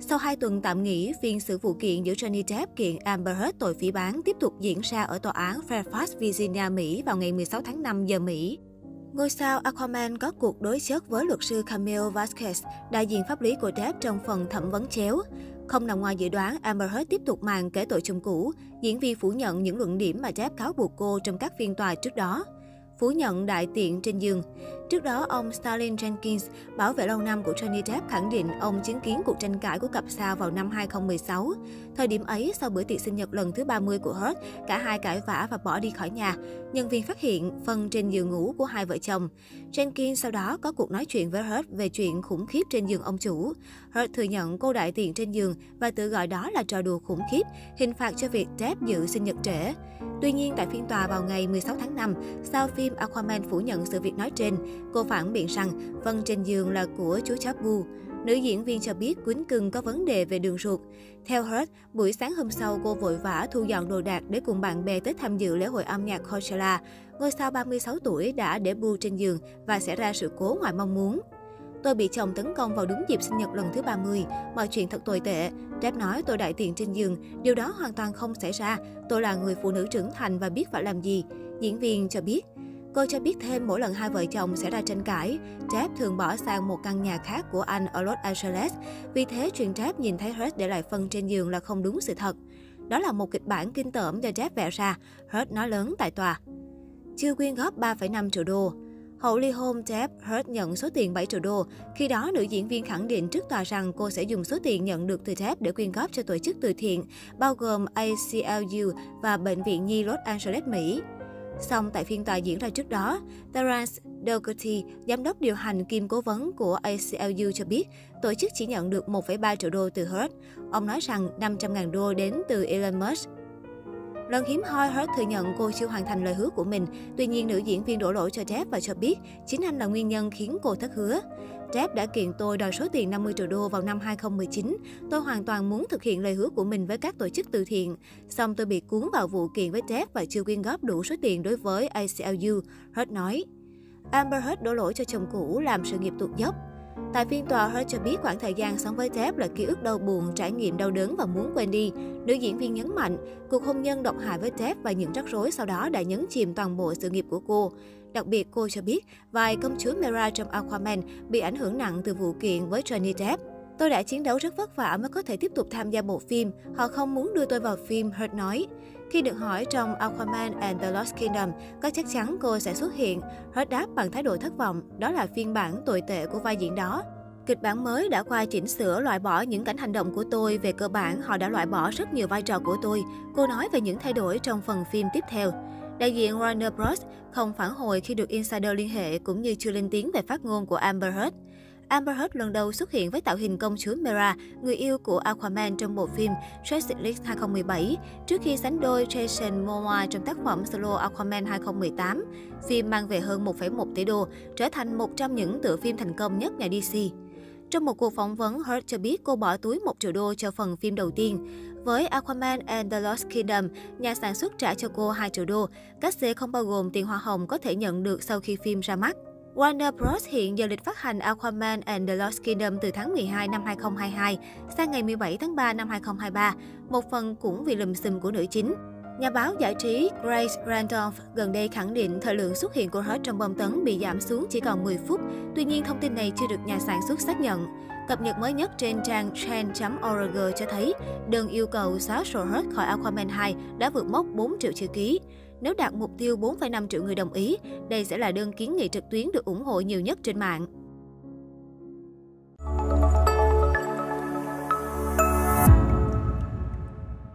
Sau 2 tuần tạm nghỉ, phiên xử vụ kiện giữa Johnny Depp kiện Amber Heard tội phỉ bán tiếp tục diễn ra ở tòa án Fairfax, Virginia, Mỹ vào ngày 16 tháng 5 giờ Mỹ. Ngôi sao Aquaman có cuộc đối chất với luật sư Camille Vasquez, đại diện pháp lý của Depp trong phần thẩm vấn chéo. Không nằm ngoài dự đoán, Amber Heard tiếp tục màn kể tội chung cũ. Diễn viên phủ nhận những luận điểm mà Depp cáo buộc cô trong các phiên tòa trước đó phủ nhận đại tiện trên giường. Trước đó, ông Stalin Jenkins, bảo vệ lâu năm của Johnny Depp khẳng định ông chứng kiến cuộc tranh cãi của cặp sao vào năm 2016. Thời điểm ấy, sau bữa tiệc sinh nhật lần thứ 30 của Hurt, cả hai cãi vã và bỏ đi khỏi nhà. Nhân viên phát hiện phân trên giường ngủ của hai vợ chồng. Jenkins sau đó có cuộc nói chuyện với Hurt về chuyện khủng khiếp trên giường ông chủ. Hurt thừa nhận cô đại tiện trên giường và tự gọi đó là trò đùa khủng khiếp, hình phạt cho việc Depp dự sinh nhật trễ. Tuy nhiên, tại phiên tòa vào ngày 16 tháng 5, sau phim Aquaman phủ nhận sự việc nói trên, cô phản biện rằng vân trên giường là của chú chó Bu. Nữ diễn viên cho biết Quýnh Cưng có vấn đề về đường ruột. Theo Heard, buổi sáng hôm sau cô vội vã thu dọn đồ đạc để cùng bạn bè tới tham dự lễ hội âm nhạc Coachella. Ngôi sao 36 tuổi đã để Bu trên giường và xảy ra sự cố ngoài mong muốn. Tôi bị chồng tấn công vào đúng dịp sinh nhật lần thứ 30. Mọi chuyện thật tồi tệ. Depp nói tôi đại tiện trên giường. Điều đó hoàn toàn không xảy ra. Tôi là người phụ nữ trưởng thành và biết phải làm gì. Diễn viên cho biết. Cô cho biết thêm mỗi lần hai vợ chồng xảy ra tranh cãi, Jeff thường bỏ sang một căn nhà khác của anh ở Los Angeles. Vì thế, chuyện Jeff nhìn thấy Hurt để lại phân trên giường là không đúng sự thật. Đó là một kịch bản kinh tởm do Jeff vẽ ra, Hurt nói lớn tại tòa. Chưa quyên góp 3,5 triệu đô. Hậu ly hôn, Jeff Hurt nhận số tiền 7 triệu đô. Khi đó, nữ diễn viên khẳng định trước tòa rằng cô sẽ dùng số tiền nhận được từ Jeff để quyên góp cho tổ chức từ thiện, bao gồm ACLU và Bệnh viện Nhi Los Angeles, Mỹ. Song tại phiên tòa diễn ra trước đó, Terence Dougherty, giám đốc điều hành kiêm cố vấn của ACLU cho biết, tổ chức chỉ nhận được 1,3 triệu đô từ Heard. Ông nói rằng 500.000 đô đến từ Elon Musk. Lần hiếm hoi, Hurt thừa nhận cô chưa hoàn thành lời hứa của mình. Tuy nhiên, nữ diễn viên đổ lỗi cho Jeff và cho biết chính anh là nguyên nhân khiến cô thất hứa. Jeff đã kiện tôi đòi số tiền 50 triệu đô vào năm 2019. Tôi hoàn toàn muốn thực hiện lời hứa của mình với các tổ chức từ thiện. Xong tôi bị cuốn vào vụ kiện với Jeff và chưa quyên góp đủ số tiền đối với ACLU, Hurt nói. Amber Heard đổ lỗi cho chồng cũ làm sự nghiệp tụt dốc. Tại phiên tòa, Hurt cho biết khoảng thời gian sống với Depp là ký ức đau buồn, trải nghiệm đau đớn và muốn quên đi. Nữ diễn viên nhấn mạnh, cuộc hôn nhân độc hại với Depp và những rắc rối sau đó đã nhấn chìm toàn bộ sự nghiệp của cô. Đặc biệt, cô cho biết vài công chúa Mera trong Aquaman bị ảnh hưởng nặng từ vụ kiện với Johnny Depp. Tôi đã chiến đấu rất vất vả mới có thể tiếp tục tham gia bộ phim. Họ không muốn đưa tôi vào phim, Hurt nói. Khi được hỏi trong Aquaman and the Lost Kingdom có chắc chắn cô sẽ xuất hiện, Hurt đáp bằng thái độ thất vọng. Đó là phiên bản tồi tệ của vai diễn đó. Kịch bản mới đã qua chỉnh sửa loại bỏ những cảnh hành động của tôi. Về cơ bản, họ đã loại bỏ rất nhiều vai trò của tôi. Cô nói về những thay đổi trong phần phim tiếp theo. Đại diện Warner Bros. không phản hồi khi được Insider liên hệ cũng như chưa lên tiếng về phát ngôn của Amber Heard. Amber Heard lần đầu xuất hiện với tạo hình công chúa Mera, người yêu của Aquaman trong bộ phim Justice League 2017, trước khi sánh đôi Jason Momoa trong tác phẩm solo Aquaman 2018. Phim mang về hơn 1,1 tỷ đô, trở thành một trong những tựa phim thành công nhất nhà DC. Trong một cuộc phỏng vấn, Heard cho biết cô bỏ túi 1 triệu đô cho phần phim đầu tiên. Với Aquaman and the Lost Kingdom, nhà sản xuất trả cho cô 2 triệu đô. các xê không bao gồm tiền hoa hồng có thể nhận được sau khi phim ra mắt. Warner Bros. hiện giờ lịch phát hành Aquaman and the Lost Kingdom từ tháng 12 năm 2022 sang ngày 17 tháng 3 năm 2023, một phần cũng vì lùm xùm của nữ chính. Nhà báo giải trí Grace Randolph gần đây khẳng định thời lượng xuất hiện của Hurt trong bom tấn bị giảm xuống chỉ còn 10 phút. Tuy nhiên, thông tin này chưa được nhà sản xuất xác nhận. Cập nhật mới nhất trên trang trend.org cho thấy đơn yêu cầu xóa sổ Hurt khỏi Aquaman 2 đã vượt mốc 4 triệu chữ ký. Nếu đạt mục tiêu 4,5 triệu người đồng ý, đây sẽ là đơn kiến nghị trực tuyến được ủng hộ nhiều nhất trên mạng.